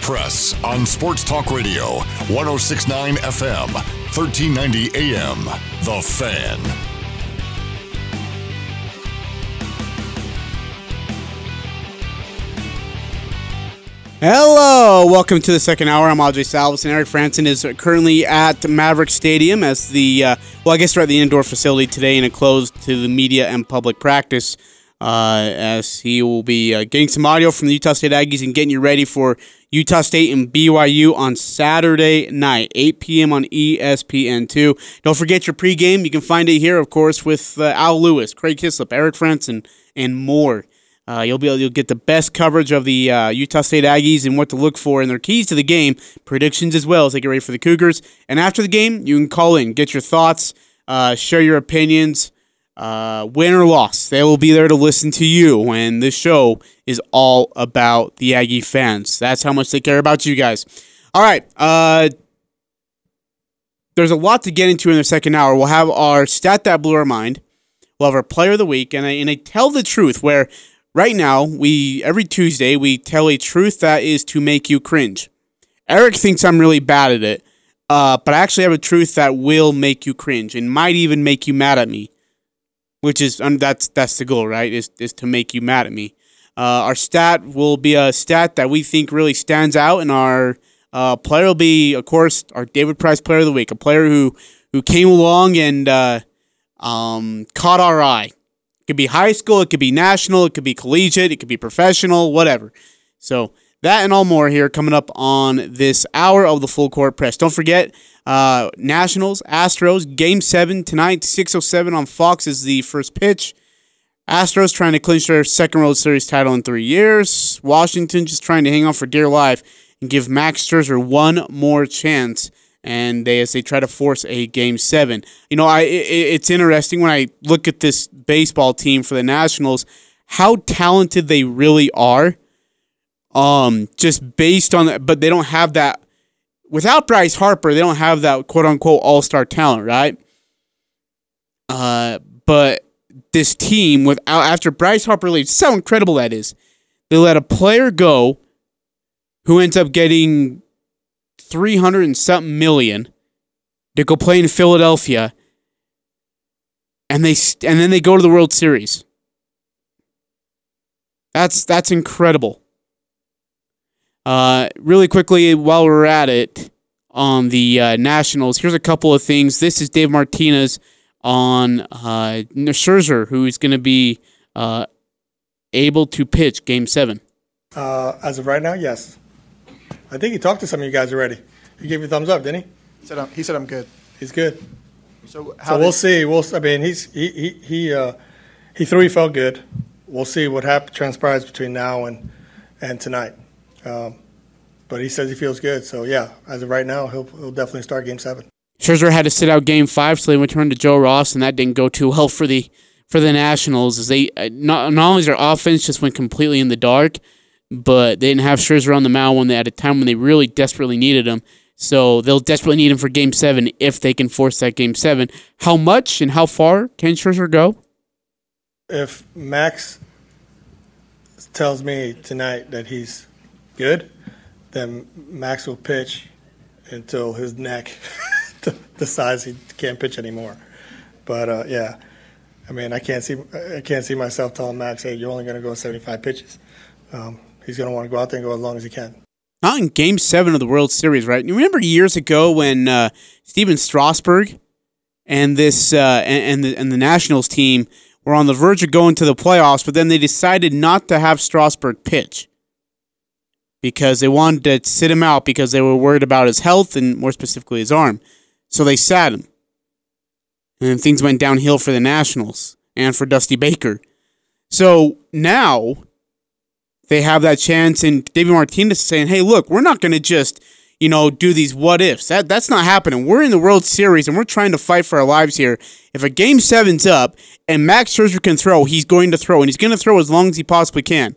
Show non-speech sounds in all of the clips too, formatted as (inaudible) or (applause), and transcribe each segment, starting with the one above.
Press on Sports Talk Radio, 1069 FM, 1390 AM. The Fan. Hello, welcome to the second hour. I'm Ajay Salvesen, and Eric Frandsen is currently at Maverick Stadium as the, uh, well, I guess we're at the indoor facility today and it closed to the media and public practice uh, as he will be uh, getting some audio from the Utah State Aggies and getting you ready for Utah State and BYU on Saturday night, 8 p.m. on ESPN2. Don't forget your pregame. You can find it here, of course, with uh, Al Lewis, Craig Hislop, Eric Frandsen, and more. Uh, you'll be able to get the best coverage of the uh, Utah State Aggies and what to look for and their keys to the game, predictions as well as they get ready for the Cougars. And after the game, you can call in, get your thoughts, uh, share your opinions, uh, win or loss. They will be there to listen to you. And this show is all about the Aggie fans. That's how much they care about you guys. All right. Uh, there's a lot to get into in the second hour. We'll have our stat that blew our mind. We'll have our player of the week, and I, and I tell the truth where Right now, we every Tuesday we tell a truth that is to make you cringe. Eric thinks I'm really bad at it, uh, but I actually have a truth that will make you cringe and might even make you mad at me. Which is that's that's the goal, right? Is is to make you mad at me. Uh, our stat will be a stat that we think really stands out, and our uh, player will be, of course, our David Price Player of the Week, a player who who came along and uh, um, caught our eye it could be high school, it could be national, it could be collegiate, it could be professional, whatever. So that and all more here coming up on this hour of the full court press. Don't forget, uh, Nationals, Astros, Game Seven tonight, six oh seven on Fox is the first pitch. Astros trying to clinch their second World Series title in three years. Washington just trying to hang on for dear life and give Max Scherzer one more chance and they as they try to force a game seven. You know, I it, it's interesting when I look at this baseball team for the Nationals, how talented they really are. Um, just based on that, but they don't have that. Without Bryce Harper, they don't have that quote unquote all star talent, right? Uh, but this team without after Bryce Harper leaves, how incredible that is. They let a player go who ends up getting 300 and something million to go play in Philadelphia and they and then they go to the World Series. That's that's incredible. Uh, really quickly, while we're at it on the uh, Nationals, here's a couple of things. This is Dave Martinez on uh, Scherzer, who is going to be uh, able to pitch Game Seven. Uh, as of right now, yes. I think he talked to some of you guys already. He gave you a thumbs up, didn't he? He said I'm, he said I'm good. He's good. So So we'll see. We'll. I mean, he's he he he uh, he threw. He felt good. We'll see what happens transpires between now and and tonight. Um, but he says he feels good. So yeah, as of right now, he'll he'll definitely start Game Seven. Scherzer had to sit out Game Five, so they returned to Joe Ross, and that didn't go too well for the for the Nationals. As they uh, not not only is their offense just went completely in the dark, but they didn't have Scherzer on the mound when they at a time when they really desperately needed him. So they'll desperately need him for Game Seven if they can force that Game Seven. How much and how far can Scherzer go? If Max tells me tonight that he's good, then Max will pitch until his neck (laughs) decides he can't pitch anymore. But uh, yeah, I mean, I can't see I can't see myself telling Max, "Hey, you're only going to go 75 pitches." Um, he's going to want to go out there and go as long as he can. Not in Game Seven of the World Series, right? You remember years ago when uh, Stephen Strasburg and this uh, and, and the and the Nationals team were on the verge of going to the playoffs, but then they decided not to have Strasburg pitch because they wanted to sit him out because they were worried about his health and more specifically his arm. So they sat him. And things went downhill for the Nationals and for Dusty Baker. So now they have that chance, and David Martinez is saying, "Hey, look, we're not going to just." You know, do these what ifs. That that's not happening. We're in the World Series and we're trying to fight for our lives here. If a game seven's up and Max Scherzer can throw, he's going to throw, and he's going to throw as long as he possibly can.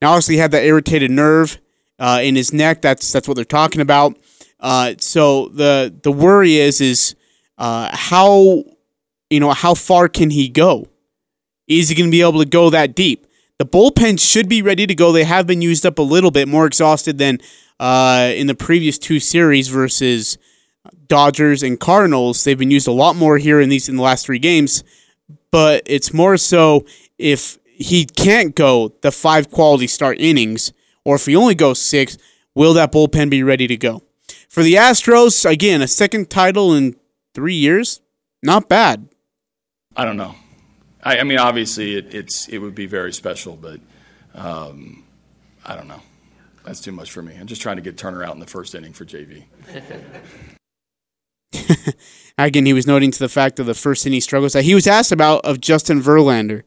Now, obviously, he had that irritated nerve uh, in his neck. That's that's what they're talking about. Uh, so the the worry is is uh, how you know how far can he go? Is he going to be able to go that deep? The bullpen should be ready to go. They have been used up a little bit, more exhausted than uh, in the previous two series versus Dodgers and Cardinals. They've been used a lot more here in these in the last three games, but it's more so if he can't go the five quality start innings, or if he only goes six, will that bullpen be ready to go? For the Astros, again, a second title in three years, not bad. I don't know. I, I mean, obviously, it, it's it would be very special, but um, I don't know. That's too much for me. I'm just trying to get Turner out in the first inning for JV. (laughs) Again, he was noting to the fact of the first inning struggles that he was asked about of Justin Verlander,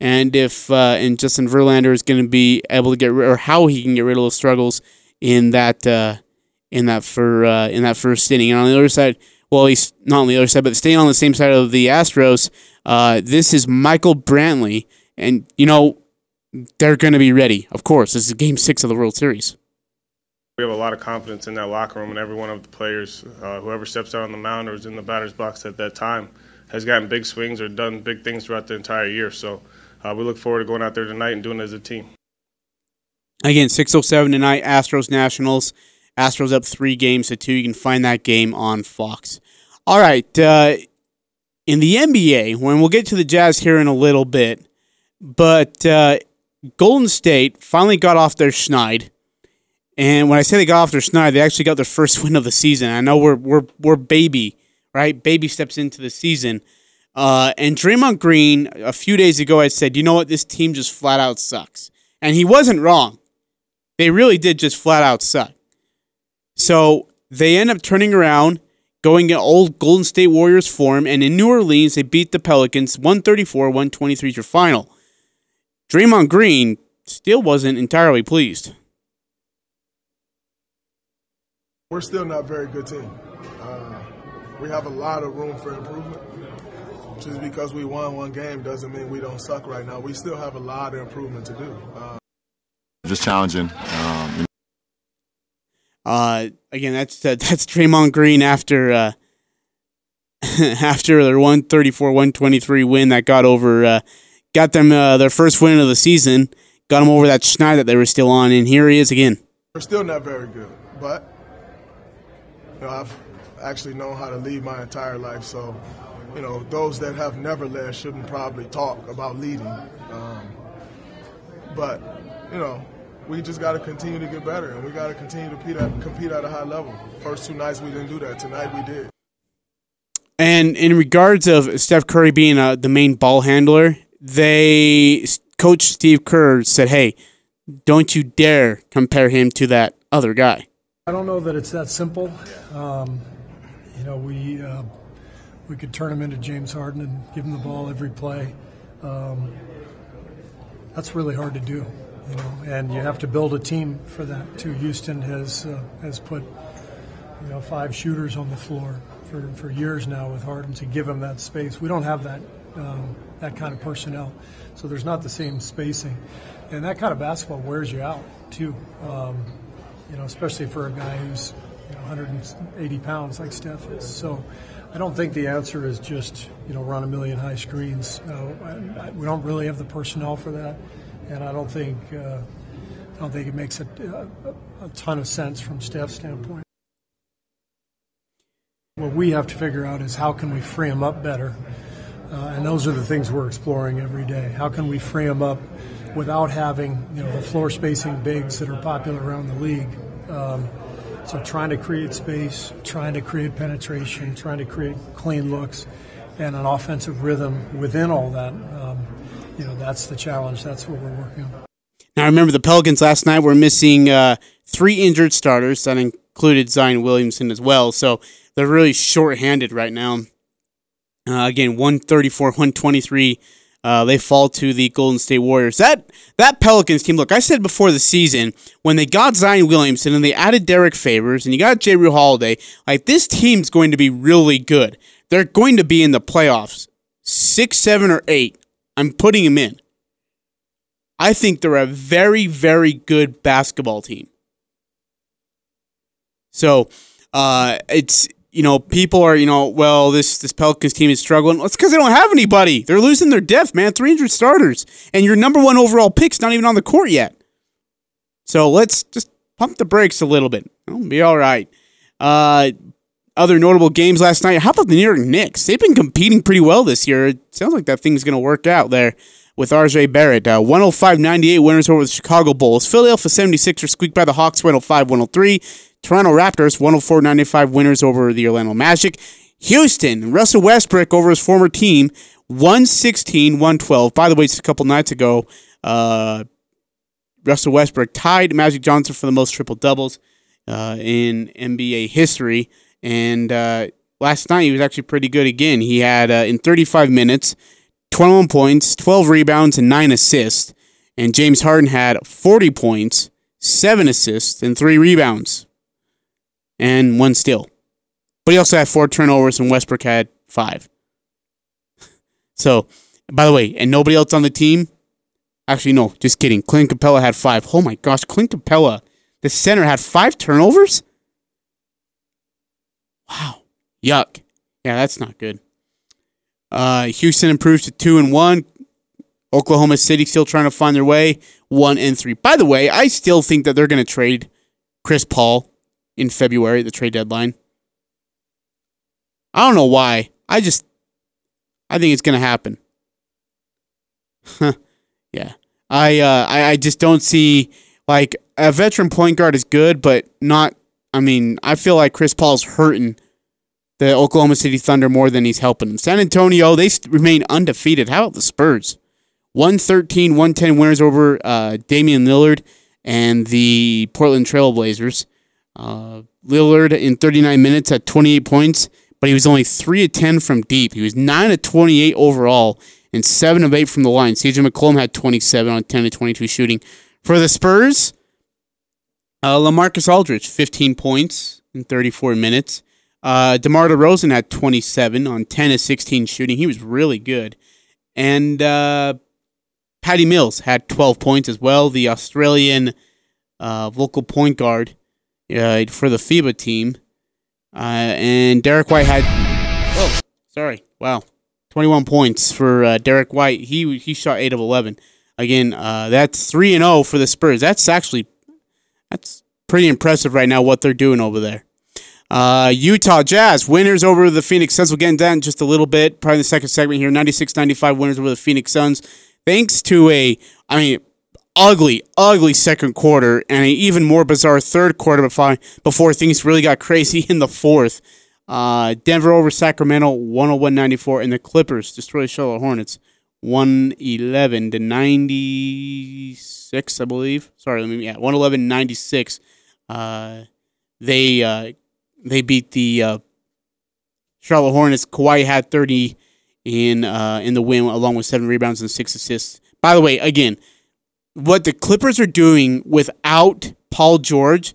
and if uh, and Justin Verlander is going to be able to get rid, or how he can get rid of those struggles in that uh, in that for uh, in that first inning. And on the other side, well, he's not on the other side, but staying on the same side of the Astros, uh, this is Michael Brantley, and you know they're going to be ready. Of course, this is Game Six of the World Series. We have a lot of confidence in that locker room, and every one of the players, uh, whoever steps out on the mound or is in the batter's box at that time, has gotten big swings or done big things throughout the entire year. So we look forward to going out there tonight and doing it as a team. Again, 607 tonight, Astros Nationals. Astros up three games to two. You can find that game on Fox. All right. Uh, in the NBA, when we'll get to the Jazz here in a little bit, but uh, Golden State finally got off their schneid and when I say they got off their schneid, they actually got their first (laughs) win of the season. I know we're we're we're baby, right? Baby steps into the season. Uh, and Draymond Green, a few days ago, I said, you know what, this team just flat out sucks, and he wasn't wrong. They really did just flat out suck. So they end up turning around, going in old Golden State Warriors form, and in New Orleans they beat the Pelicans 134-123 is your final. Draymond Green still wasn't entirely pleased. We're still not a very good team. Uh, we have a lot of room for improvement. Just because we won one game doesn't mean we don't suck right now. We still have a lot of improvement to do. Uh, Just challenging. Um, uh, again, that's uh, that's Draymond Green after uh, (laughs) after their one thirty four one twenty three win that got over uh, got them uh, their first win of the season, got them over that schneid that they were still on, and here he is again. We're still not very good, but you know, I've actually known how to lead my entire life, so you know those that have never led shouldn't probably talk about leading. Um, but you know, we just got to continue to get better, and we got to continue to compete at, compete at a high level. First two nights we didn't do that. Tonight we did. And in regards of Steph Curry being uh, the main ball handler, they coach Steve Kerr said, "Hey, don't you dare compare him to that other guy." I don't know that it's that simple. Um, you know, we uh, we could turn him into James Harden and give him the ball every play. Um, that's really hard to do, you know, and you have to build a team for that too. Houston has uh, has put you know five shooters on the floor for, for years now with Harden to give him that space. We don't have that um, that kind of personnel, so there's not the same spacing, and that kind of basketball wears you out too. Um, you know, especially for a guy who's you know, 180 pounds like Steph is. So I don't think the answer is just, you know, run a million high screens. I, I, we don't really have the personnel for that. And I don't think, uh, I don't think it makes a, a, a ton of sense from Steph's standpoint. What we have to figure out is how can we free them up better. Uh, and those are the things we're exploring every day. How can we free them up without having you know the floor spacing bigs that are popular around the league? Um, so trying to create space, trying to create penetration, trying to create clean looks, and an offensive rhythm within all that. Um, you know that's the challenge. That's what we're working on. Now remember the Pelicans last night were missing uh, three injured starters that included Zion Williamson as well. So they're really short-handed right now. Uh, again, 134, 123. Uh, they fall to the Golden State Warriors. That that Pelicans team. Look, I said before the season when they got Zion Williamson and they added Derrick Favors and you got Jrue Holiday, like this team's going to be really good. They're going to be in the playoffs, six, seven, or eight. I'm putting them in. I think they're a very, very good basketball team. So uh, it's you know, people are, you know, well, this this Pelicans team is struggling. It's because they don't have anybody. They're losing their depth, man. 300 starters. And your number one overall pick's not even on the court yet. So let's just pump the brakes a little bit. It'll be all right. Uh, other notable games last night. How about the New York Knicks? They've been competing pretty well this year. It sounds like that thing's going to work out there with RJ Barrett. Uh, 105 98 winners over the Chicago Bulls. Philadelphia 76ers squeaked by the Hawks 105 103. Toronto Raptors 104 95 winners over the Orlando Magic. Houston, Russell Westbrook over his former team 116 112. By the way, just a couple nights ago, uh, Russell Westbrook tied Magic Johnson for the most triple doubles uh, in NBA history. And uh, last night he was actually pretty good again. He had uh, in 35 minutes 21 points, 12 rebounds, and 9 assists. And James Harden had 40 points, 7 assists, and 3 rebounds, and 1 steal. But he also had 4 turnovers, and Westbrook had 5. (laughs) so, by the way, and nobody else on the team. Actually, no, just kidding. Clint Capela had 5. Oh my gosh, Clint Capela, the center, had 5 turnovers? Wow. Yuck. Yeah, that's not good. Uh, Houston improves to two and one. Oklahoma City still trying to find their way, one and three. By the way, I still think that they're going to trade Chris Paul in February, the trade deadline. I don't know why. I just, I think it's to happen. yeah, I, uh, I, I just don't see like a veteran point guard is good, but not. I mean, I feel like Chris Paul's hurting the Oklahoma City Thunder more than he's helping them. San Antonio, they remain undefeated. How about the Spurs? 113 110 winners over uh, Damian Lillard and the Portland Trailblazers. Uh, Lillard in 39 minutes at 28 points, but he was only 3 of 10 from deep. He was 9 of 28 overall and 7 of 8 from the line. CJ McCollum had 27 on 10 to 22 shooting. For the Spurs, uh, LaMarcus Aldridge, 15 points in 34 minutes. Uh, DeMar DeRozan had 27 on 10 of 16 shooting. He was really good. And uh, Patty Mills had 12 points as well, the Australian uh, vocal point guard uh, for the FIBA team. Uh, and Derrick White had. Oh, sorry. Wow. 21 points for uh, Derrick White. He he shot 8 of 11. Again, uh, that's 3 and 0 for the Spurs. That's actually that's pretty impressive right now what they're doing over there. Uh, Utah Jazz winners over the Phoenix Suns. We'll get into that in just a little bit, probably the second segment here. 96 95 winners over the Phoenix Suns. Thanks to a, I mean, ugly, ugly second quarter and an even more bizarre third quarter before, before things really got crazy (laughs) in the fourth. Uh, Denver over Sacramento 101 94, and the Clippers destroy Charlotte Hornets 111 to 96, I believe. Sorry, let me, yeah, 111 96. Uh, they, uh, they beat the uh, Charlotte Hornets. Kawhi had 30 in uh, in the win, along with seven rebounds and six assists. By the way, again, what the Clippers are doing without Paul George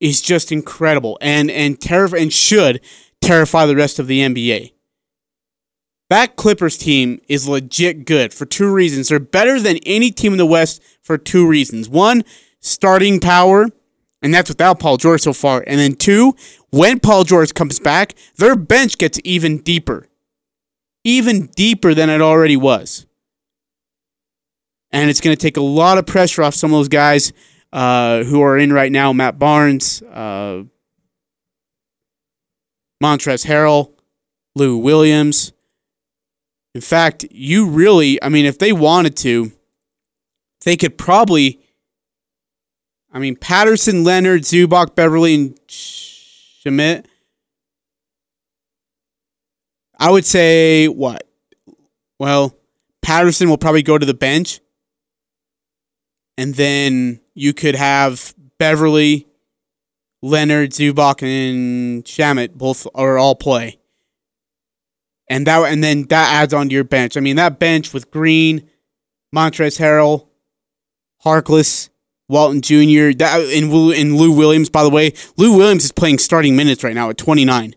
is just incredible, and and terrif- and should terrify the rest of the NBA. That Clippers team is legit good for two reasons. They're better than any team in the West for two reasons. One, starting power, and that's without Paul George so far. And then two, when Paul George comes back, their bench gets even deeper. Even deeper than it already was. And it's going to take a lot of pressure off some of those guys uh, who are in right now Matt Barnes, uh, Montrezl Harrell, Lou Williams. In fact, you really, I mean, if they wanted to, they could probably, I mean, Patterson, Leonard, Zubac, Beverley, and Shamet. I would say what? Well, Patterson will probably go to the bench. And then you could have Beverley, Leonard, Zubac, and Shamet both are all play. And that and then that adds on to your bench. I mean, that bench with Green, Montrezl Harrell, Harkless, Walton Jr. That and, and Lou Williams. By the way, Lou Williams is playing starting minutes right now at 29.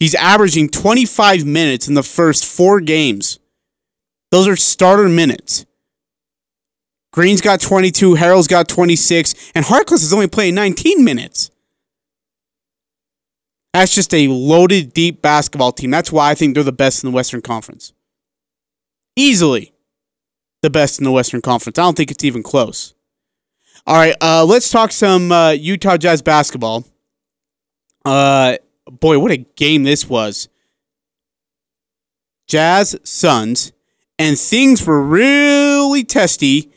He's averaging 25 minutes in the first four games. Those are starter minutes. Green's got 22, Harrell's got 26, and Harkless is only playing 19 minutes. That's just a loaded, deep basketball team. That's why I think they're the best in the Western Conference. Easily the best in the Western Conference. I don't think it's even close. All right, uh, let's talk some uh, Utah Jazz basketball. Uh, boy, what a game this was. Jazz Suns, and things were really testy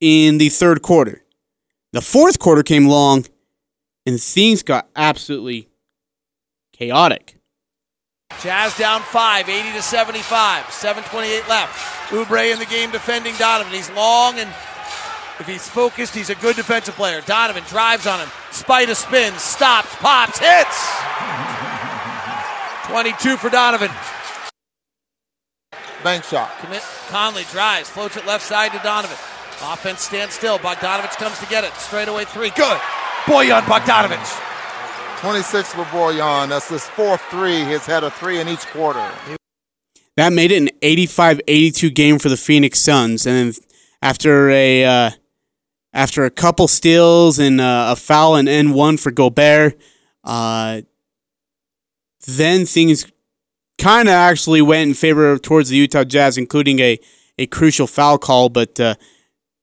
in the third quarter. The fourth quarter came along, and things got absolutely chaotic. Jazz down five, 80 to 75. 7:28 left. Oubre in the game defending Donovan. He's long and if he's focused, he's a good defensive player. Donovan drives on him. Spida spins, stops, pops, hits. 22 for Donovan. Bank shot. Commit. Conley drives, floats it left side to Donovan. Offense stands still. Bogdanovich comes to get it. Straight away three. Good. Bojan Bogdanovich. 26 for Bojan. That's his fourth three. He's had a three in each quarter. That made it an 85-82 game for the Phoenix Suns, and then after a uh, after a couple steals and uh, a foul and N one for Gobert, uh, then things kind of actually went in favor of towards the Utah Jazz, including a a crucial foul call. But uh,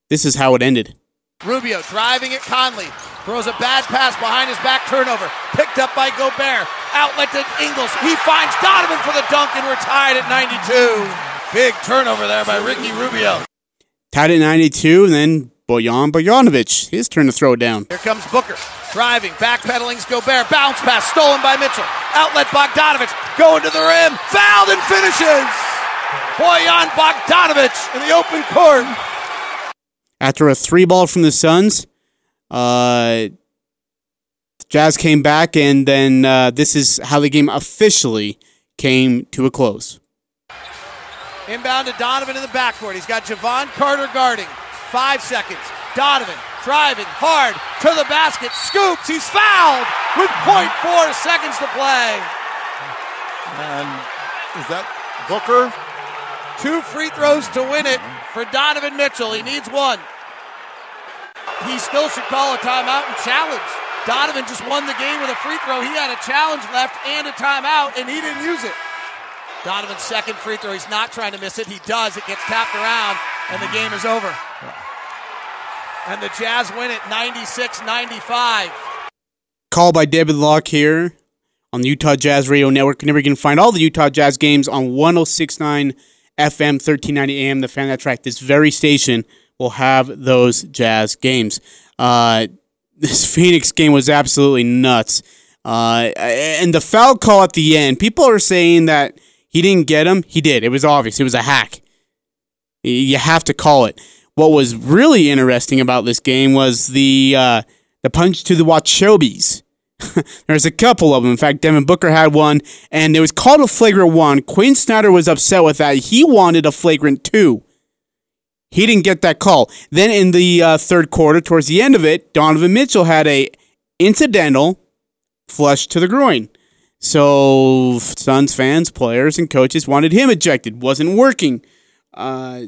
this is how it ended. Rubio driving at Conley. Throws a bad pass behind his back turnover. Picked up by Gobert. Outlet to Ingles. He finds Donovan for the dunk and we're tied at 92. Big turnover there by Ricky Rubio. Tied at 92, and then Bojan Bojanovic, his turn to throw it down. Here comes Booker. Driving, backpedaling's Gobert. Bounce pass stolen by Mitchell. Outlet Bogdanovich. Going to the rim. Fouled and finishes. Bojan Bogdanovich in the open court. After a three ball from the Suns, uh, Jazz came back, and then uh, this is how the game officially came to a close. Inbound to Donovan in the backcourt. He's got Jevon Carter guarding. Five seconds. Donovan driving hard to the basket. Scoops. He's fouled with 0.4 seconds to play. And is that Booker? Two free throws to win it for Donovan Mitchell. He needs one. He still should call a timeout and challenge. Donovan just won the game with a free throw. He had a challenge left and a timeout, and he didn't use it. Donovan's second free throw. He's not trying to miss it. He does. It gets tapped around, and the game is over. And the Jazz win it 96 95. Call by David Locke here on the Utah Jazz Radio Network. Remember, you can find all the Utah Jazz games on 1069 FM, 1390 AM. The fan that's right. This very station will have those Jazz games. Uh, (laughs) this Phoenix game was absolutely nuts. Uh, and the foul call at the end, people are saying that he didn't get him. He did. It was obvious. It was a hack. You have to call it. What was really interesting about this game was the uh, the punch to the Wachobis. (laughs) There's a couple of them. In fact, Devin Booker had one, and it was called a flagrant one. Quin Snyder was upset with that. He wanted a flagrant two. He didn't get that call. Then in the uh, third quarter, towards the end of it, Donovan Mitchell had a incidental flush to the groin. So Suns fans, players, and coaches wanted him ejected. Wasn't working. Uh,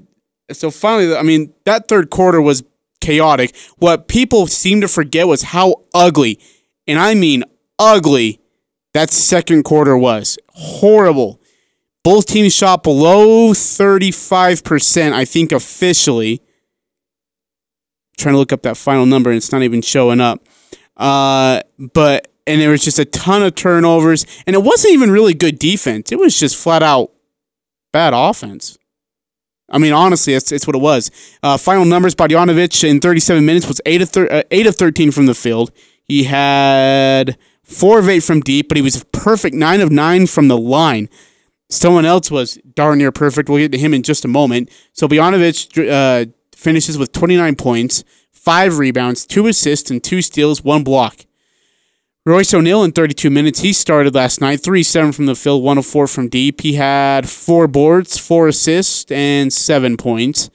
so finally, I mean, that third quarter was chaotic. What people seem to forget was how ugly, and I mean ugly, that second quarter was. Horrible. Both teams shot below 35%, I think officially. trying to look up that final number and it's not even showing up. Uh, but and there was just a ton of turnovers and it wasn't even really good defense. It was just flat out bad offense. I mean, honestly, it's, it's what it was. Uh, final numbers: Bogdanovich in 37 minutes was eight of thir- uh, eight of 13 from the field. He had four of eight from deep, but he was perfect nine of nine from the line. Someone else was darn near perfect. We'll get to him in just a moment. So Bogdanovich uh, finishes with 29 points, five rebounds, two assists, and two steals, one block. Royce O'Neal in 32 minutes. He started last night, 3 7 from the field, 1 of 4 from deep. He had four boards, four assists, and seven points.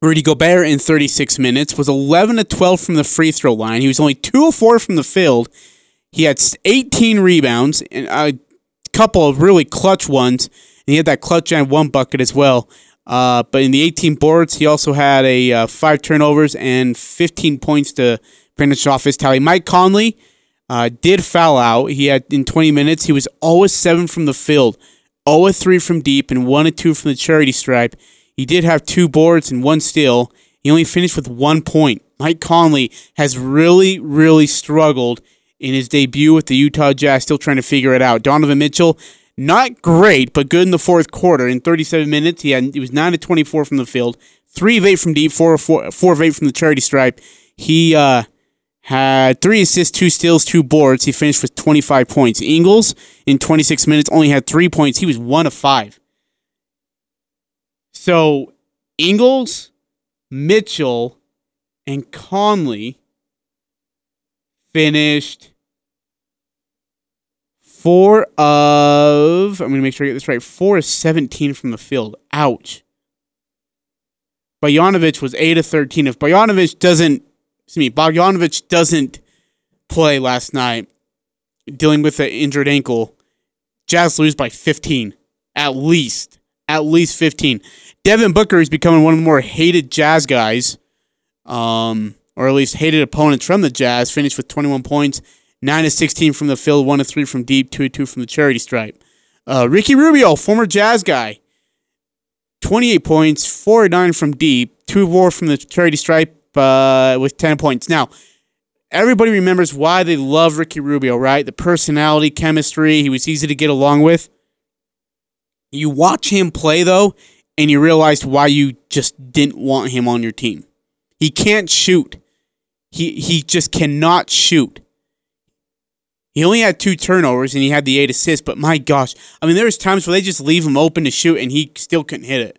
Rudy Gobert in 36 minutes was 11 to 12 from the free throw line. He was only 2 of 4 from the field. He had 18 rebounds and a couple of really clutch ones. And he had that clutch and one bucket as well. Uh, but in the 18 boards, he also had a uh, five turnovers and 15 points to finish off his tally. Mike Conley, uh, did foul out. He had in 20 minutes, he was 0 7 from the field, 0 3 from deep, and 1 2 from the charity stripe. He did have two boards and one steal. He only finished with one point. Mike Conley has really, really struggled in his debut with the Utah Jazz, still trying to figure it out. Donovan Mitchell, not great, but good in the fourth quarter. In 37 minutes, he had he was 9 to 24 from the field, 3 of 8 from deep, 4 of 4, 4 of 8 from the charity stripe. He uh, had three assists, two steals, two boards. He finished with 25 points. Ingles, in 26 minutes, only had three points. He was 1 of 5. So, Ingles, Mitchell, and Conley finished four of, I'm going to make sure I get this right, four of 17 from the field. Ouch. Bojanovic was 8 of 13. If Bojanovic doesn't, excuse me, Bogdanovich doesn't play last night, dealing with an injured ankle, Jazz lose by 15, at least. At least 15. Devin Booker is becoming one of the more hated Jazz guys, um, or at least hated opponents from the Jazz. Finished with 21 points, 9 of 16 from the field, 1 of 3 from deep, 2 of 2 from the charity stripe. Uh, Ricky Rubio, former Jazz guy, 28 points, 4 of 9 from deep, 2 more from the charity stripe uh, with 10 points. Now, everybody remembers why they love Ricky Rubio, right? The personality, chemistry, he was easy to get along with. You watch him play, though, and you realize why you just didn't want him on your team. He can't shoot. He he just cannot shoot. He only had two turnovers and he had the eight assists, but my gosh, I mean, there was times where they just leave him open to shoot and he still couldn't hit it.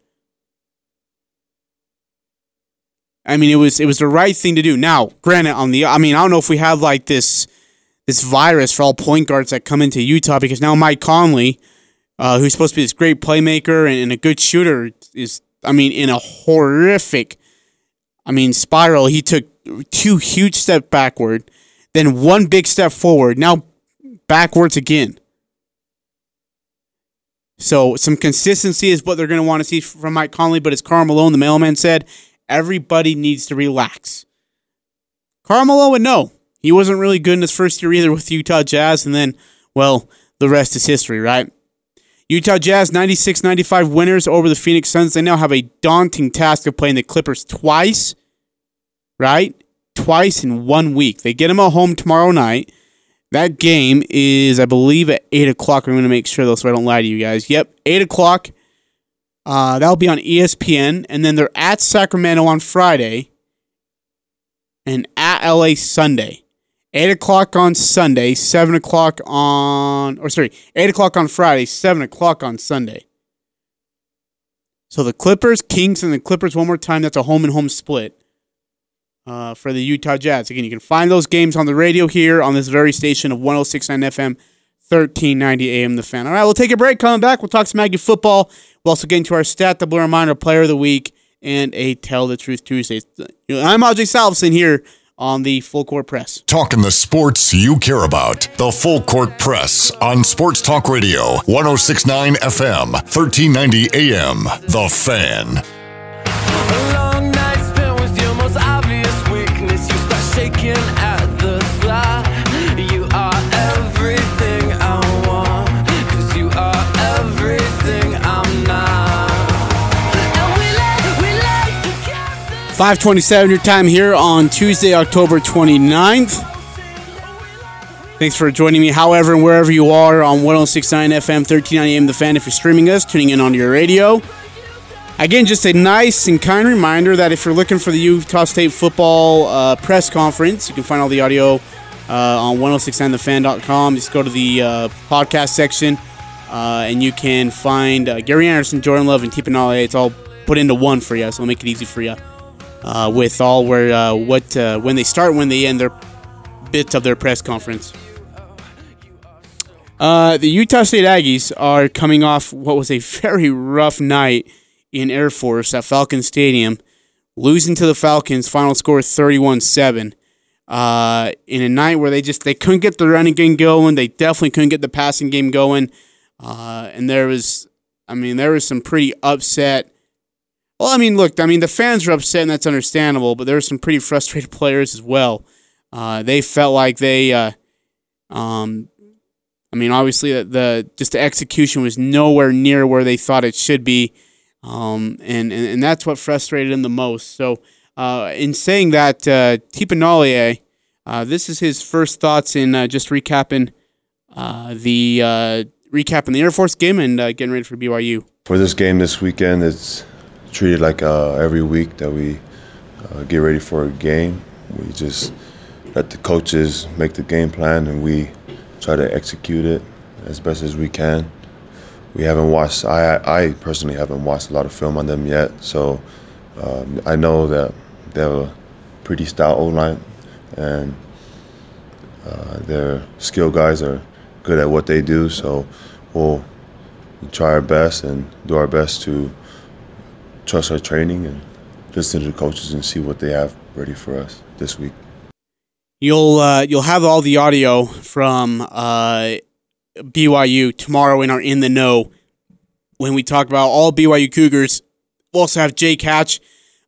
I mean, it was it was the right thing to do. Now, granted, on the I mean, I don't know if we have like this this virus for all point guards that come into Utah because now Mike Conley, uh, who's supposed to be this great playmaker and, and a good shooter, is I mean, in a horrific, I mean, spiral. He took two huge step backward, then one big step forward. Now backwards again. So some consistency is what they're going to want to see from Mike Conley. But as Karl Malone, the mailman, said, everybody needs to relax. Karl Malone would know. He wasn't really good in his first year either with Utah Jazz, and then, well, the rest is history, right? Utah Jazz 96 95 winners over the Phoenix Suns. They now have a daunting task of playing the Clippers twice, right? Twice in one week. They get them at home tomorrow night. That game is, I believe, at 8 o'clock. I'm going to make sure, though, so I don't lie to you guys. Yep, 8 o'clock. Uh, that'll be on ESPN. And then they're at Sacramento on Friday and at LA Sunday. 8 o'clock on Sunday, 7 o'clock on, or sorry, 8 o'clock on Friday, 7 o'clock on Sunday. So the Clippers, Kings, and the Clippers one more time. That's a home and home split uh, for the Utah Jazz. Again, you can find those games on the radio here on this very station of 1069 FM, 1390 AM The Fan. All right, we'll take a break. Coming back, we'll talk some Aggie football. We'll also get into our stat, the blue reminder, player of the week, and a Tell the Truth Tuesday. I'm Ajay Salvesen here on the Full Court Press. Talking the sports you care about. The Full Court Press on Sports Talk Radio, 1069 FM, 1390 AM. The Fan. Five twenty-seven. Your time here on Tuesday, October 29th. Thanks for joining me, however, and wherever you are on 1069 FM, 1390 AM The Fan. If you're streaming us, tuning in on your radio. Again, just a nice and kind reminder that if you're looking for the Utah State football uh, press conference, you can find all the audio uh, on 1069thefan.com. Just go to the uh, podcast section uh, and you can find uh, Gary Anderson, Jordan Love, and Tipa Galeai. It's all put into one for you, so it'll make it easy for you. Uh, with all where what when they start, when they end their bits of their press conference. Uh, the Utah State Aggies are coming off what was a very rough night in Air Force at Falcon Stadium, losing to the Falcons. Final score 31-7. Uh, in a night where they just they couldn't get the running game going, they definitely couldn't get the passing game going, uh, and there was, I mean, there was some pretty upset well, I mean, look, I mean, the fans were upset, and that's understandable, but there were some pretty (laughs) frustrated players as well. Uh, they felt like they, uh, Um, I mean, obviously, the, the just the execution was nowhere near where they thought it should be, um, and, and and that's what frustrated him the most. So, uh, in saying that, uh, Tipa uh, this is his first thoughts in uh, just recapping uh, the uh, recapping the Air Force game and uh, getting ready for BYU. For this game this weekend, it's treated like every week that we get ready for a game. We just let the coaches make the game plan and we try to execute it as best as we can. We haven't watched. I I personally haven't watched a lot of film on them yet, so um, I know that they have a pretty stout O line, and uh, their skill guys are good at what they do. So we'll try our best and do our best to trust our training and listen to the coaches and see what they have ready for us this week. You'll uh, you'll have all the audio from uh, BYU tomorrow in our in the know when we talk about all BYU Cougars. We'll also have Jake Hatch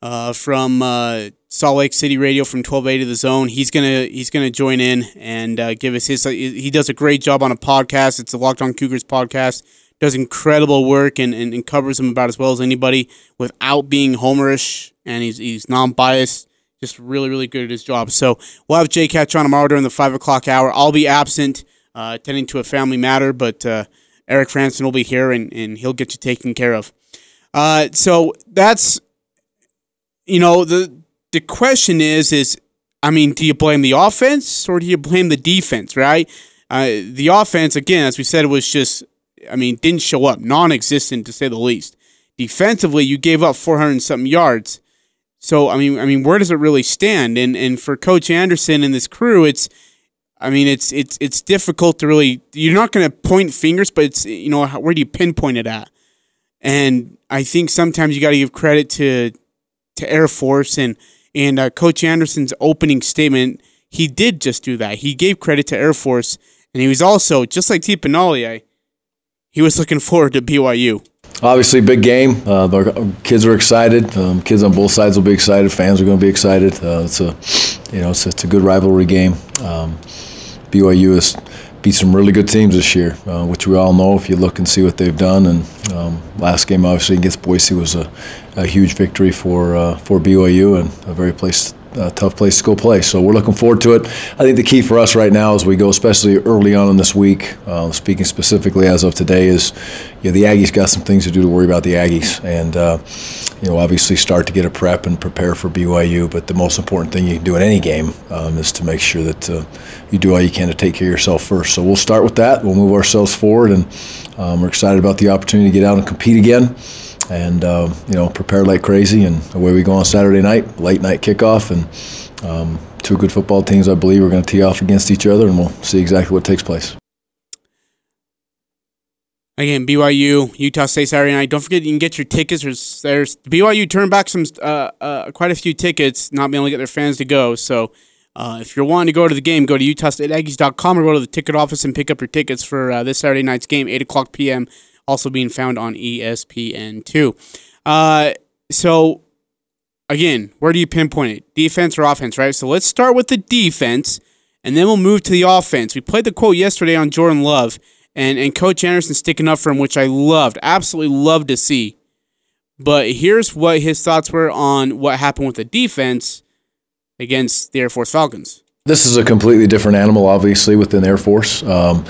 uh, from uh, Salt Lake City Radio from 1280 the Zone. He's gonna he's gonna join in and uh, give us his. He does a great job on a podcast. It's the Locked On Cougars podcast. Does incredible work and, and, and covers them about as well as anybody without being homerish. And he's he's non biased. Just really really good at his job. So we'll have Jake Hatch on tomorrow during the five o'clock hour. I'll be absent, uh, attending to a family matter, but uh, Eric Frandsen will be here and, and he'll get you taken care of. Uh, so that's you know the the question is is I mean, do you blame the offense or do you blame the defense? Right? Uh, the offense, again, as we said, was just I mean, didn't show up, non-existent to say the least. Defensively, you gave up 400 something yards. So I mean, I mean, where does it really stand? And and for Coach Anderson and this crew, it's I mean, it's it's it's difficult to really. You're not going to point fingers, but it's you know where do you pinpoint it at? And I think sometimes you got to give credit to to Air Force and and uh, Coach Anderson's opening statement. He did just do that. He gave credit to Air Force, and he was also just like T. Tipa Galeai. He was looking forward to BYU. Obviously, big game. Uh, the kids are excited. Um, kids on both sides will be excited. Fans are going to be excited. Uh, it's a, you know, it's, it's, a good rivalry game. Um, BYU has beat some really good teams this year, uh, which we all know if you look and see what they've done. And um, last game, obviously against Boise, was a, a huge victory for uh, for BYU and a very place a tough place to go play. So we're looking forward to it. I think the key for us right now as we go, especially early on in this week, uh, speaking specifically as of today, is you know, the Aggies got some things to do to worry about the Aggies, and uh, you know obviously start to get a prep and prepare for BYU. But the most important thing you can do in any game um, is to make sure that uh, you do all you can to take care of yourself first. So we'll start with that. We'll move ourselves forward, and um, we're excited about the opportunity to get out and compete again and uh, you know prepare like crazy. And away we go on Saturday night, late night kickoff, and um, two good football teams. I believe are going to tee off against each other, and we'll see exactly what takes place. Again, BYU, Utah State Saturday night. Don't forget you can get your tickets. There's, there's BYU turned back some uh, uh, quite a few tickets, not being able to get their fans to go. So uh, if you're wanting to go to the game, go to UtahStateAggies.com or go to the ticket office and pick up your tickets for uh, this Saturday night's game, 8 o'clock p.m also being found on ESPN2. Uh, so, again, where do you pinpoint it? Defense or offense, right? So let's start with the defense, and then we'll move to the offense. We played the quote yesterday on Jordan Love, and, and Coach Anderson sticking up for him, which I loved, absolutely loved to see. But here's what his thoughts were on what happened with the defense against the Air Force Falcons. This is a completely different animal, obviously, within Air Force. Um,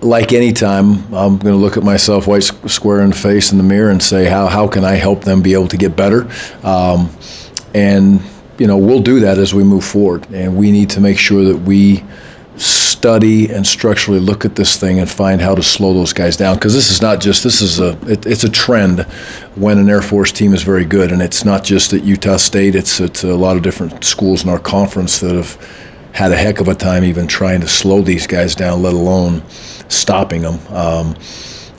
like any time, I'm going to look at myself white square in the face in the mirror and say, how, how can I help them be able to get better? Um, and, you know, we'll do that as we move forward. And we need to make sure that we study and structurally look at this thing and find how to slow those guys down because this is not just this is a it, it's a trend when an air force team is very good and it's not just at utah state it's it's a lot of different schools in our conference that have had a heck of a time even trying to slow these guys down, let alone stopping them. Um,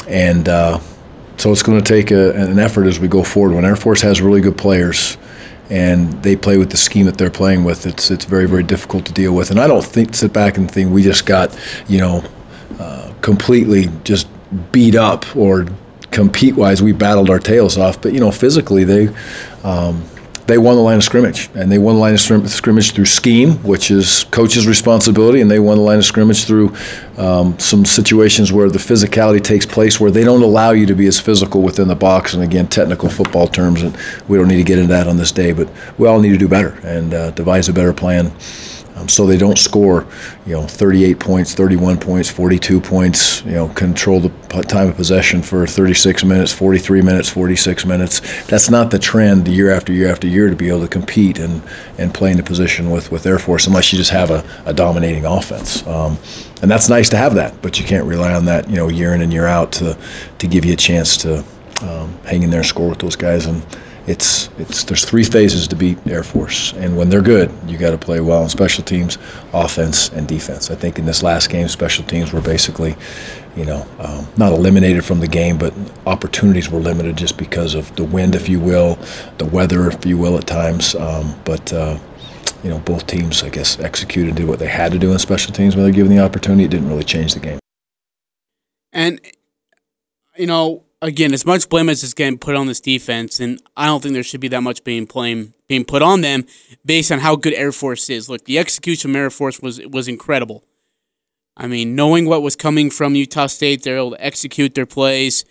and uh, so it's going to take a, an effort as we go forward. When Air Force has really good players and they play with the scheme that they're playing with, it's it's very very difficult to deal with. And I don't think sit back and think we just got you know uh, completely just beat up or compete wise we battled our tails off. But you know physically they. Um, they won the line of scrimmage, and they won the line of scrimmage through scheme, which is coach's responsibility, and they won the line of scrimmage through um, some situations where the physicality takes place, where they don't allow you to be as physical within the box. And again, technical football terms, and we don't need to get into that on this day, but we all need to do better and uh, devise a better plan um, so they don't score, you know, 38 points, 31 points, 42 points, you know, control the time of possession for 36 minutes, 43 minutes, 46 minutes. That's not the trend year after year after year to be able to compete and, and play in the position with, with Air Force unless you just have a, a dominating offense. Um, and that's nice to have that, but you can't rely on that, you know, year in and year out to, to give you a chance to um, hang in there and score with those guys. And, it's it's there's three phases to beat Air Force, and when they're good, you got to play well on special teams, offense, and defense. I think in this last game, special teams were basically, you know, um, not eliminated from the game, but opportunities were limited just because of the wind, if you will, the weather, if you will, at times. Um, but uh, you know, both teams, I guess, executed and did what they had to do in special teams when they're given the opportunity. It didn't really change the game. And you know, again, as much blame as is getting put on this defense, and I don't think there should be that much being blame being put on them based on how good Air Force is. Look, the execution of Air Force was was incredible. I mean, knowing what was coming from Utah State, they're able to execute their plays,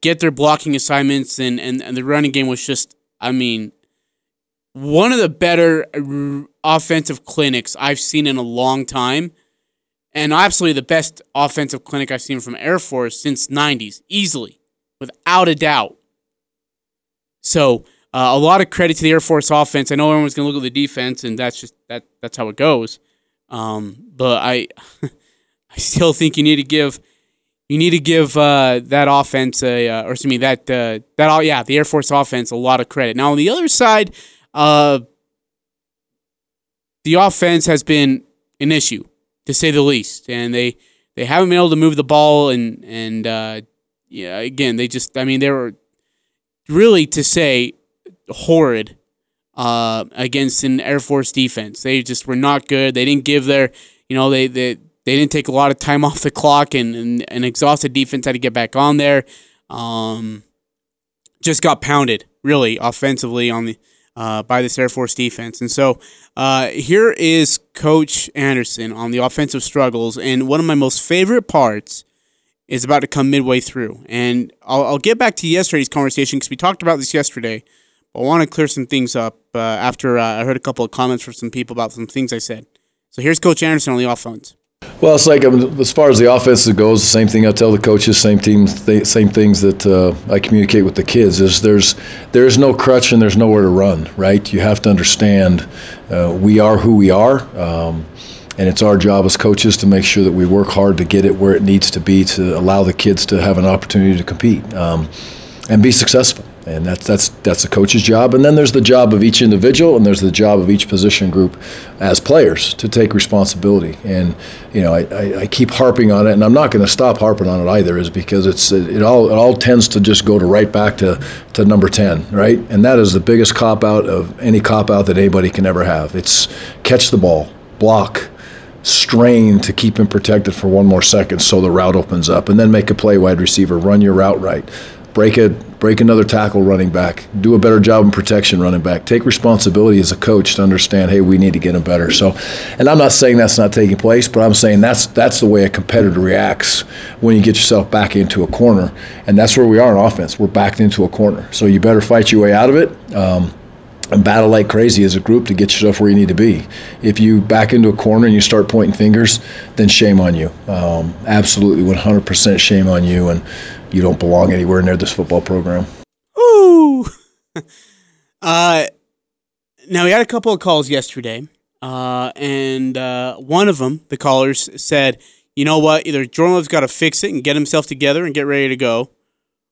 get their blocking assignments, and and, and the running game was just, I mean, one of the better offensive clinics I've seen in a long time. And absolutely the best offensive clinic I've seen from Air Force since 90s, easily without a doubt. So uh, a lot of credit to the Air Force offense. I know everyone's going to look at the defense, and that's just that that's how it goes. Um, but I (laughs) I still think you need to give you need to give uh, that offense a uh, or excuse me that uh, that all yeah the Air Force offense a lot of credit. Now on the other side, uh, the offense has been an issue to say the least, and they they haven't been able to move the ball and and uh, yeah, again, they just, I mean, they were really to say horrid uh, against an Air Force defense. They just were not good. They didn't give their, you know, they they, they didn't take a lot of time (laughs) off the clock, and, and an exhausted defense had to get back on there. Um, just got pounded really offensively on the uh, by this Air Force defense. And so uh, here is Coach Anderson on the offensive struggles. And one of my most favorite parts is about to come midway through. And I'll, I'll get back to yesterday's conversation because we talked about this yesterday. I want to clear some things up uh, after uh, I heard a couple of comments from some people about some things I said. So here's Coach Anderson on the offense. Well, it's like um, as far as the offense goes, the same thing I tell the coaches, same teams, th- same things that uh, I communicate with the kids. Is there's there's no crutch and there's nowhere to run, right? You have to understand uh, we are who we are. Um, and it's our job as coaches to make sure that we work hard to get it where it needs to be to allow the kids to have an opportunity to compete um, and be successful. And that's that's that's the coach's job. And then there's the job of each individual, and there's the job of each position group as players to take responsibility. And you know, I, I, I keep harping on it, and I'm not going to stop harping on it either, is because it's it, it all it all tends to just go to right back to to number ten, right? And that is the biggest cop out of any cop out that anybody can ever have. It's catch the ball, block, strain to keep him protected for one more second so the route opens up. And then make a play wide receiver. Run your route right. Break a break another tackle running back. Do a better job in protection running back. Take responsibility as a coach to understand hey we need to get him better. So and i'm not saying that's not taking place but i'm saying that's that's the way a competitor reacts when you get yourself back into a corner. And that's where we are in offense. We're backed into a corner. So you better fight your way out of it. Um, battle like crazy as a group to get yourself where you need to be. If you back into a corner and you start pointing fingers, then shame on you. Um, absolutely, 100% shame on you, and you don't belong anywhere near this football program. Ooh. (laughs) uh, now we had a couple of calls yesterday, uh, and uh, one of them, the callers said, "You know what? Either Jordan Love's got to fix it and get himself together and get ready to go,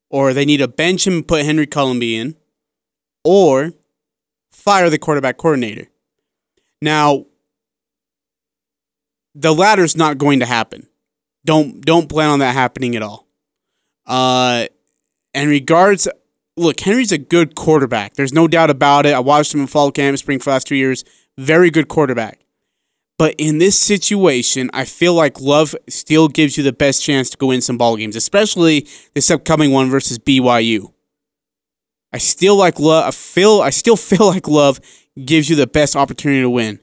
or they need to bench him and put Henry Colombi in, or." Fire the quarterback coordinator. Now, the latter's not going to happen. Don't don't plan on that happening at all. Uh, in regards, look, Henry's a good quarterback. There's no doubt about it. I watched him in fall camp, spring for the last two years. Very good quarterback. But in this situation, I feel like Love still gives you the best chance to go win some ball games, especially this upcoming one versus BYU. I still like love. I feel. I still (laughs) feel like love gives you the best opportunity to win.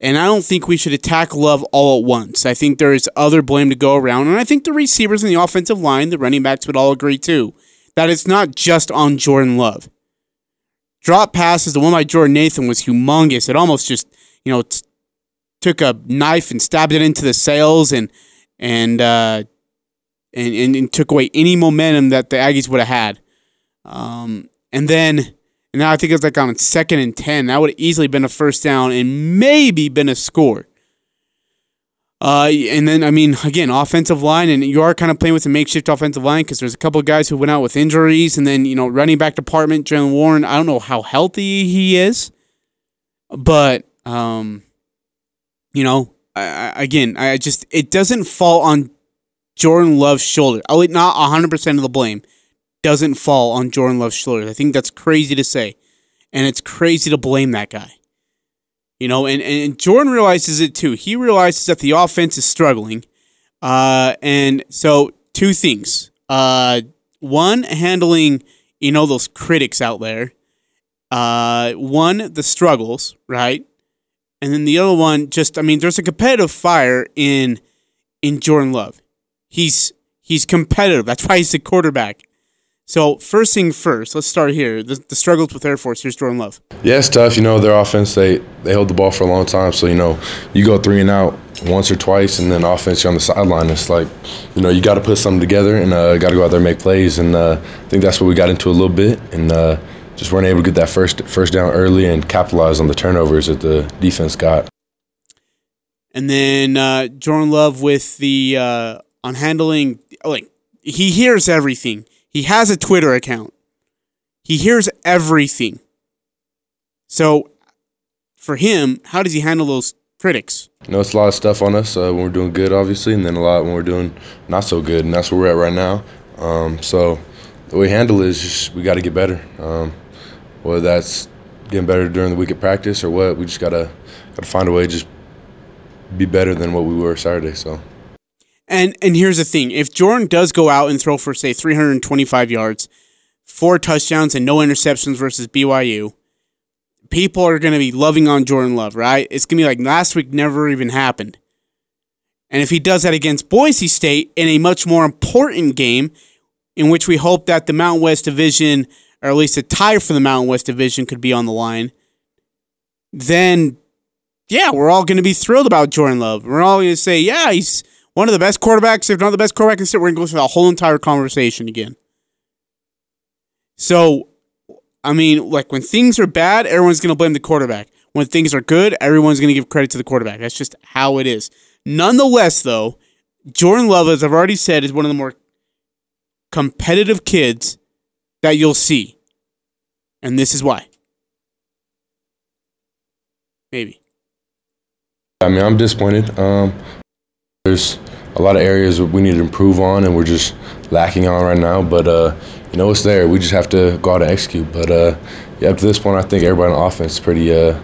And I don't think we should attack Love all at once. I think there is other blame to go around. And I think the receivers and the offensive line, the running backs would all agree too, that it's not just on Jordan Love. Drop passes, the one by Jordan Nathan was humongous. It almost just, you know, t- took a knife and stabbed it into the sails and and uh, and, and, and took away any momentum that the Aggies would have had. Um, and then and now I think it's like on second and 10. That would have easily been a first down and maybe been a score. Uh, and then, I mean, again, offensive line, and you are kind of playing with a makeshift offensive line because there's a couple of guys who went out with injuries. And then, you know, running back department, Jaylen Warren, I don't know how healthy he is. But, um, you know, I, I, again, I just, it doesn't fall on Jordan Love's shoulder. Oh, not 100% of the blame doesn't fall on Jordan Love's shoulders. I think that's crazy to say. And it's crazy to blame that guy. You know, and, and Jordan realizes it too. He realizes that the offense is struggling. Uh, and so, two things. Uh, one, handling, you know, those critics out there. Uh, one, the struggles, right? And then the other one, just, I mean, there's a competitive fire in in Jordan Love. He's he's competitive. That's why he's the quarterback. So first thing first, let's start here. The, the, struggles with Air Force. Here's Jordan Love. Yeah, it's tough. You know, their offense they they hold the ball for a long time. So you know, you go three and out once or twice, and then offense you're on the sideline. It's like, you know, you got to put something together and uh, got to go out there and make plays. And uh, I think that's what we got into a little bit, and uh, just weren't able to get that first first down early and capitalize on the turnovers that the defense got. And then uh, Jordan Love with the uh, on handling like he hears everything he has a Twitter account. He hears everything. So, for him, how does he handle those critics? You know, it's a lot of stuff on us uh, when we're doing good, obviously, and then a lot when we're doing not so good, and that's where we're at right now. Um, so, the way we handle it is just we got to get better. Um, whether that's getting better during the week of practice or what, we just gotta gotta find a way to just be better than what we were Saturday. So. And and here's the thing: if Jordan does go out and throw for say 325 yards, four touchdowns, and no interceptions versus BYU, people are going to be loving on Jordan Love, right? It's going to be like last week never even happened. And if he does that against Boise State in a much more important game, in which we hope that the Mountain West Division, or at least a tie for the Mountain West Division, could be on the line, then yeah, we're all going to be thrilled about Jordan Love. We're all going to say, yeah, he's one of the best quarterbacks, if not the best quarterback in state. We're going to go through the whole entire conversation again. So, I mean, like when things are bad, everyone's going to blame the quarterback. When things are good, everyone's going to give credit to the quarterback. That's just how it is. Nonetheless, though, Jordan Love, as I've already said, is one of the more competitive kids that you'll see. And this is why. Maybe. I mean, I'm disappointed. Um, there's a lot of areas we need to improve on, and we're just lacking on right now. But uh, you know, it's there. We just have to go out and execute. But uh, yeah, up to this point, I think everybody on offense is pretty uh,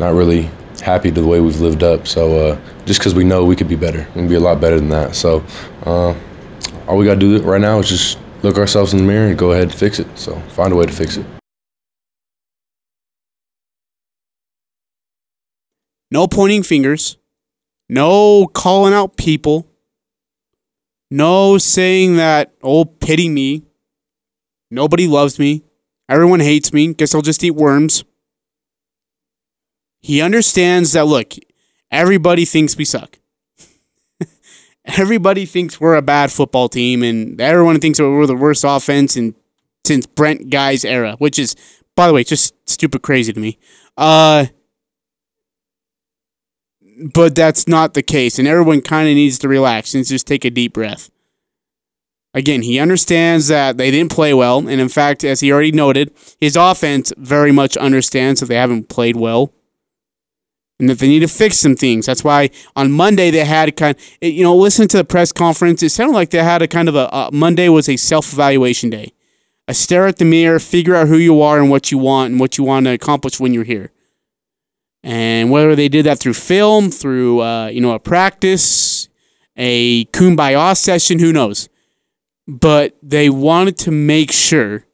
not really happy to the way we've lived up. So uh, just because we know we could be better, we can be a lot better than that. So uh, all we got to do right now is just look ourselves in the mirror and go ahead and fix it. So find a way to fix it. No pointing fingers. No calling out people. No saying that, oh, pity me. Nobody loves me. Everyone hates me. Guess I'll just eat worms. He understands that, look, everybody thinks we suck. (laughs) everybody thinks we're a bad football team, and everyone thinks we're the worst offense in, since Brent Guy's era, which is, by the way, just stupid crazy to me. Uh, but that's not the case. And everyone kind of needs to relax and just take a deep breath. Again, he understands that they didn't play well. And in fact, as he already noted, his offense very much understands that they haven't played well and that they need to fix some things. That's why on Monday they had a kind eh, you know, listening to the press conference, it sounded like they had a kind of a, a Monday was a self evaluation day. A stare at the mirror, figure out who you are and what you want and what you want to accomplish when you're here. And whether they did that through film, through uh, you know a practice, a kumbaya session, who knows? But they wanted to make sure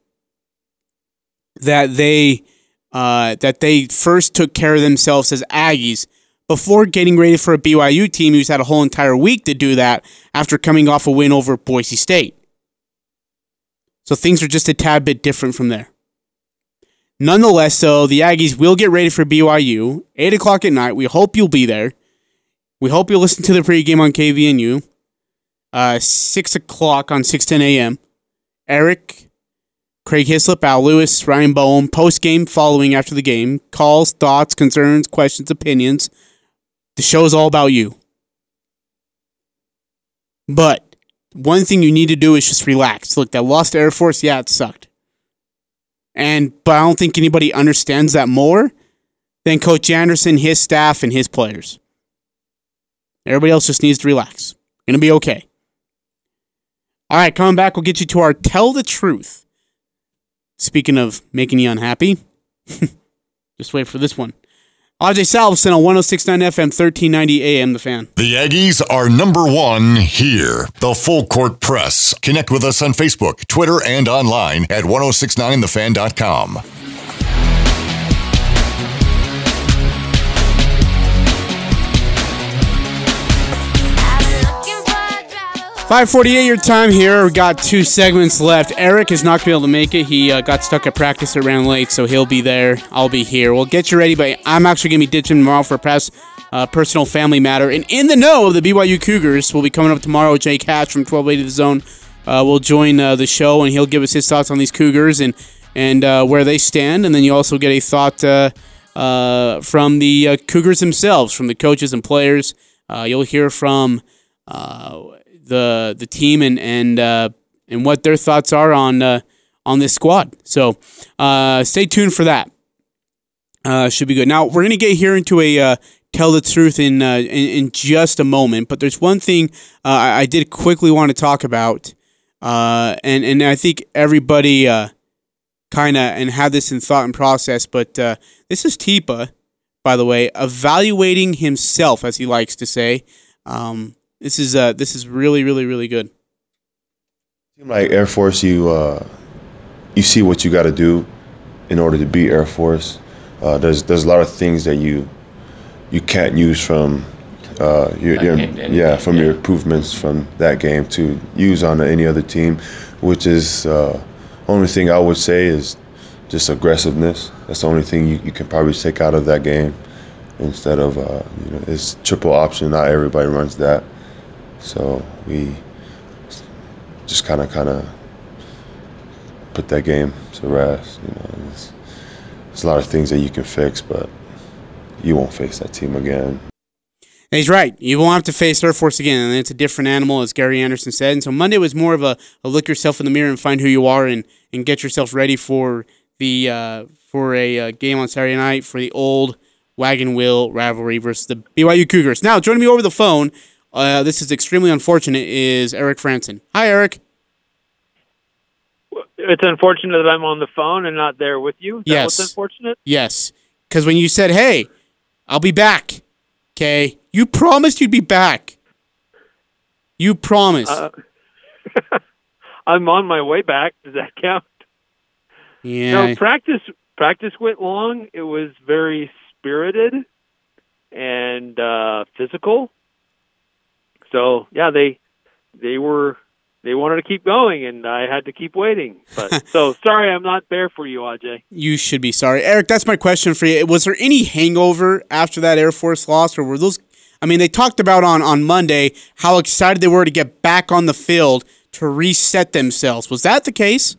that they uh, that they first took care of themselves as Aggies before getting ready for a BYU team who's had a whole entire week to do that after coming off a win over Boise State. So things are just a tad bit different from there. Nonetheless, though, the Aggies will get ready for BYU, 8 o'clock at night. We hope you'll be there. We hope you'll listen to the pregame on KVNU, uh, 6 o'clock on 610 a.m. Eric, Craig Hislop, Al Lewis, Ryan Boehm, post game following after the game, calls, thoughts, concerns, questions, opinions. The show is all about you. But one thing you need to do is just relax. Look, that lost Air Force, yeah, it sucked. And but I don't think anybody understands that more than Coach Anderson, his staff, and his players. Everybody else just needs to relax. Gonna be okay. All right, coming back, we'll get you to our tell the truth. Speaking of making you unhappy, (laughs) just wait for this one. Ajay Salvesen on 1069 FM, 1390 AM, The Fan. The Aggies are number one here. The Full Court Press. Connect with us on Facebook, Twitter, and online at 1069thefan.com. 548 your time here. We got two segments left. Eric is not to be able to make it. He uh, got stuck at practice ran late, so he'll be there. I'll be here. We'll get you ready, but I'm actually to be ditching tomorrow for a press, uh, personal family matter. And in the know of the BYU Cougars will be coming up tomorrow. Jake Hatch from 1280 The Zone uh, will join uh, the show, and he'll give us his thoughts on these Cougars and, and uh, where they stand. And then you also get a thought uh, from the Cougars themselves, from the coaches and players. you'll hear from the the team and and uh, and what their thoughts are on uh, on this squad. So uh, stay tuned for that. Uh, should be good. Now we're gonna get here into a uh, tell the truth in, in, in just a moment, but there's one thing I, I, did quickly want to talk about, and and I think everybody kind of and have this in thought and process. But this is Tipa, by the way, evaluating himself, as he likes to say. Um, this is uh, this is really, really, really good. Like Air Force, you uh, you see what you got to do in order to be Air Force. Uh, there's there's a lot of things that you you can't use from uh, your, your yeah from your improvements from that game to use on any other team, which is uh, only thing I would say is just aggressiveness. That's the only thing you, you can probably take out of that game instead of uh, you know it's triple option. Not everybody runs that. So we just kind of, kind of put that game to rest. You know, there's, there's a lot of things that you can fix, but you won't face that team again. He's right. You won't have to face Air Force again, and it's a different animal, as Gary Anderson said. And so Monday was more of a, a look yourself in the mirror and find who you are, and, and get yourself ready for the uh, for a uh, game on Saturday night for the old wagon wheel rivalry versus the BYU Cougars. Now, joining me over the phone uh, this is extremely unfortunate, is Eric Frandsen. Hi, Eric. It's unfortunate that I'm on the phone and not there with you. Is yes. unfortunate? Yes. Because when you said, hey, I'll be back, okay, you promised you'd be back. You promised. Uh, (laughs) I'm on my way back. Does that count? Yeah. No, practice practice went long. It was very spirited and uh, physical. So yeah, they they were they wanted to keep going, and I had to keep waiting. But (laughs) so sorry, I'm not there for you, Aj. You should be sorry, Eric. That's my question for you. Was there any hangover after that Air Force loss, or were those? I mean, they talked about on on Monday how excited they were to get back on the field to reset themselves. Was that the case?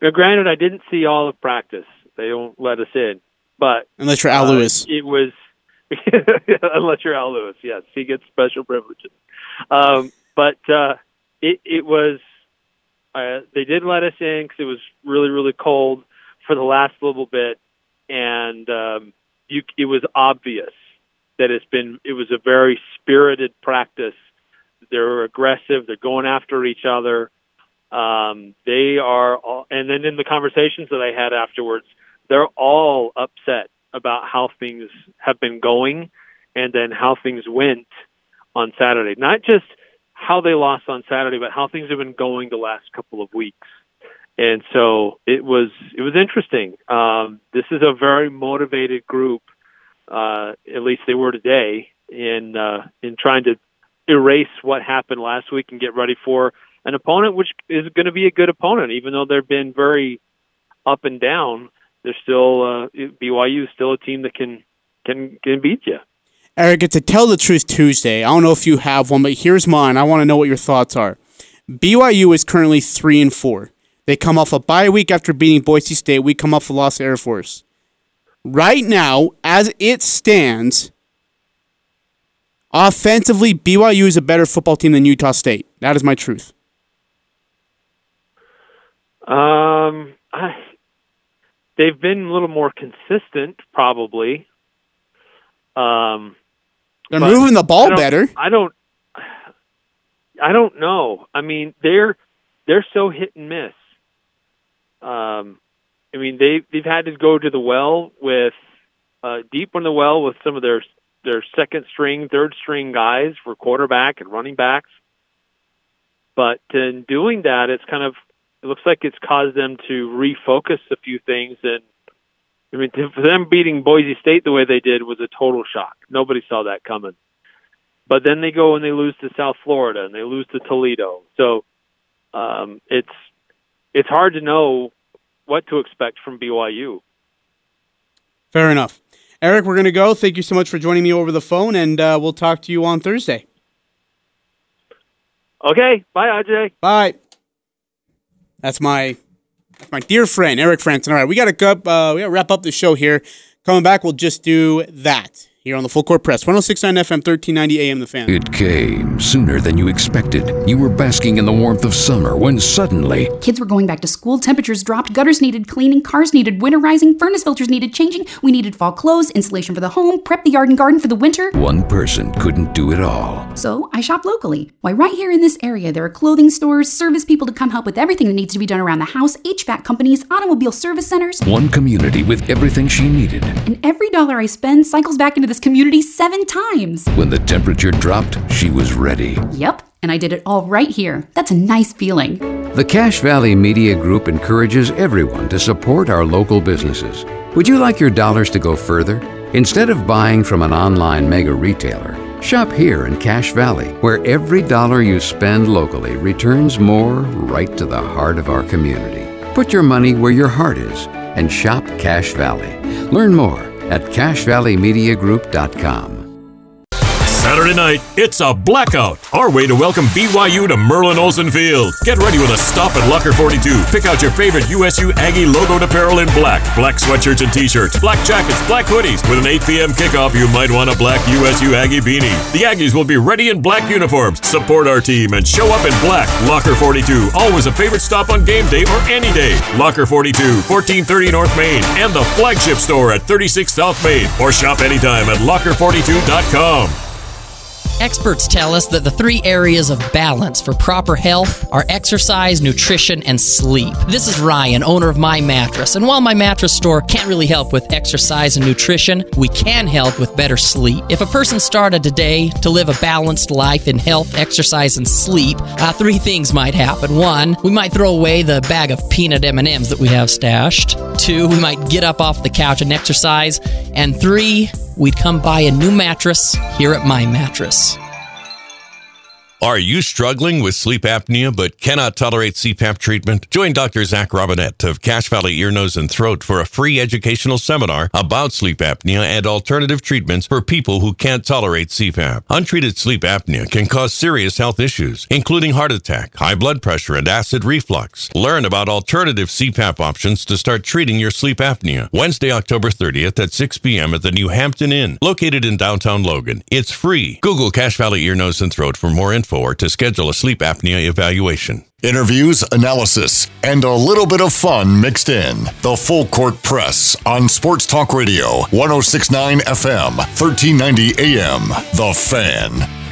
Now, granted, I didn't see all of practice. They don't let us in, but unless you're Al uh, Lewis, it was (laughs) unless you're Al Lewis. Yes, he gets special privileges. Um, but uh, it, it was uh, they did let us in because it was really really cold for the last little bit, and um, you, it was obvious that it's been it was a very spirited practice. They're aggressive. They're going after each other. Um, they are, all, and then in the conversations that I had afterwards, they're all upset about how things have been going and then how things went on Saturday. Not just how they lost on Saturday, but how things have been going the last couple of weeks. and so it was it was interesting. Um, this is a very motivated group, uh, at least they were today, in uh, in trying to erase what happened last week and get ready for an opponent which is going to be a good opponent, even though they've been very up and down. They're still uh, BYU is still a team that can can can beat you. Eric, it's a tell the truth Tuesday. I don't know if you have one, but here's mine. I want to know what your thoughts are. BYU is currently three and four. They come off a bye week after beating Boise State. We come off a loss to Air Force. Right now, as it stands, offensively, BYU is a better football team than Utah State. That is my truth. Um, I, they've been a little more consistent, probably. Um, they're moving the ball I better. I don't. I don't know. I mean, they're they're so hit and miss. Um, I mean, they they've had to go to the well with uh, deep in the well with some of their their second string, third string guys for quarterback and running backs. But in doing that, it's kind of it looks like it's caused them to refocus a few things. And I mean, for them beating Boise State the way they did was a total shock. Nobody saw that coming. But then they go and they lose to South Florida and they lose to Toledo. So um, it's it's hard to know what to expect from BYU. Fair enough. Eric, we're going to go. Thank you so much for joining me over the phone, and uh, we'll talk to you on Thursday. Okay. Bye, Ajay. Bye. That's my that's my dear friend Eric Frandsen. All right, we got to go. Uh, we got to wrap up the show here. Coming back, we'll just do that here on the Full Court Press, 1069 FM, 1390 AM The Fan. It came sooner than you expected. You were basking in the warmth of summer when suddenly. Kids were going back to school, temperatures dropped, gutters needed cleaning, cars needed winterizing, furnace filters needed changing, we needed fall clothes, insulation for the home, prep the yard and garden for the winter. One person couldn't do it all. So I shop locally. Why, right here in this area, there are clothing stores, service people to come help with everything that needs to be done around the house, HVAC companies, automobile service centers. One community with everything she needed. And every dollar I spend cycles back into this community seven times. When the temperature dropped, she was ready. Yep, and I did it all right here. That's a nice feeling. The Cache Valley Media Group encourages everyone to support our local businesses. Would you like your dollars to go further? Instead of buying from an online mega retailer, shop here in Cache Valley, where every dollar you spend locally returns more right to the heart of our community. Put your money where your heart is and shop Cache Valley. Learn more at CacheValleyMediaGroup.com. Saturday night, it's a blackout. Our way to welcome BYU to Merlin Olsen Field. Get ready with a stop at Locker 42. Pick out your favorite USU Aggie logoed apparel in black, black sweatshirts and t-shirts, black jackets, black hoodies. With an 8 p.m. kickoff, you might want a black USU Aggie beanie. The Aggies will be ready in black uniforms. Support our team and show up in black. Locker 42, always a favorite stop on game day or any day. Locker 42, 1430 North Main, and the flagship store at 36 South Main. Or shop anytime at locker42.com. Experts tell us that the three areas of balance for proper health are exercise, nutrition, and sleep. This is Ryan, owner of My Mattress, and while My Mattress Store can't really help with exercise and nutrition, we can help with better sleep. If a person started today to live a balanced life in health, exercise, and sleep, uh, three things might happen. One, we might throw away the bag of peanut M&Ms that we have stashed. Two, we might get up off the couch and exercise. And three, we'd come buy a new mattress here at My Mattress. Are you struggling with sleep apnea but cannot tolerate CPAP treatment? Join Dr. Zach Robinette of Cache Valley Ear, Nose, and Throat for a free educational seminar about sleep apnea and alternative treatments for people who can't tolerate CPAP. Untreated sleep apnea can cause serious health issues, including heart attack, high blood pressure, and acid reflux. Learn about alternative CPAP options to start treating your sleep apnea. Wednesday, October 30th at 6 p.m. at the New Hampton Inn, located in downtown Logan. It's free. Google Cache Valley Ear, Nose, and Throat for more info or to schedule a sleep apnea evaluation. Interviews, analysis, and a little bit of fun mixed in. The Full Court Press on Sports Talk Radio, 1069 FM, 1390 AM. The Fan.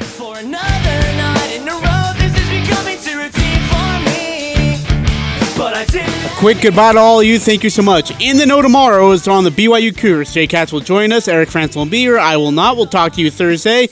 A quick goodbye to all of you. Thank you so much. In the know tomorrow is on the BYU Cougars. Jake Hatch will join us. Eric Frandsen will be here. I will not. We'll talk to you Thursday.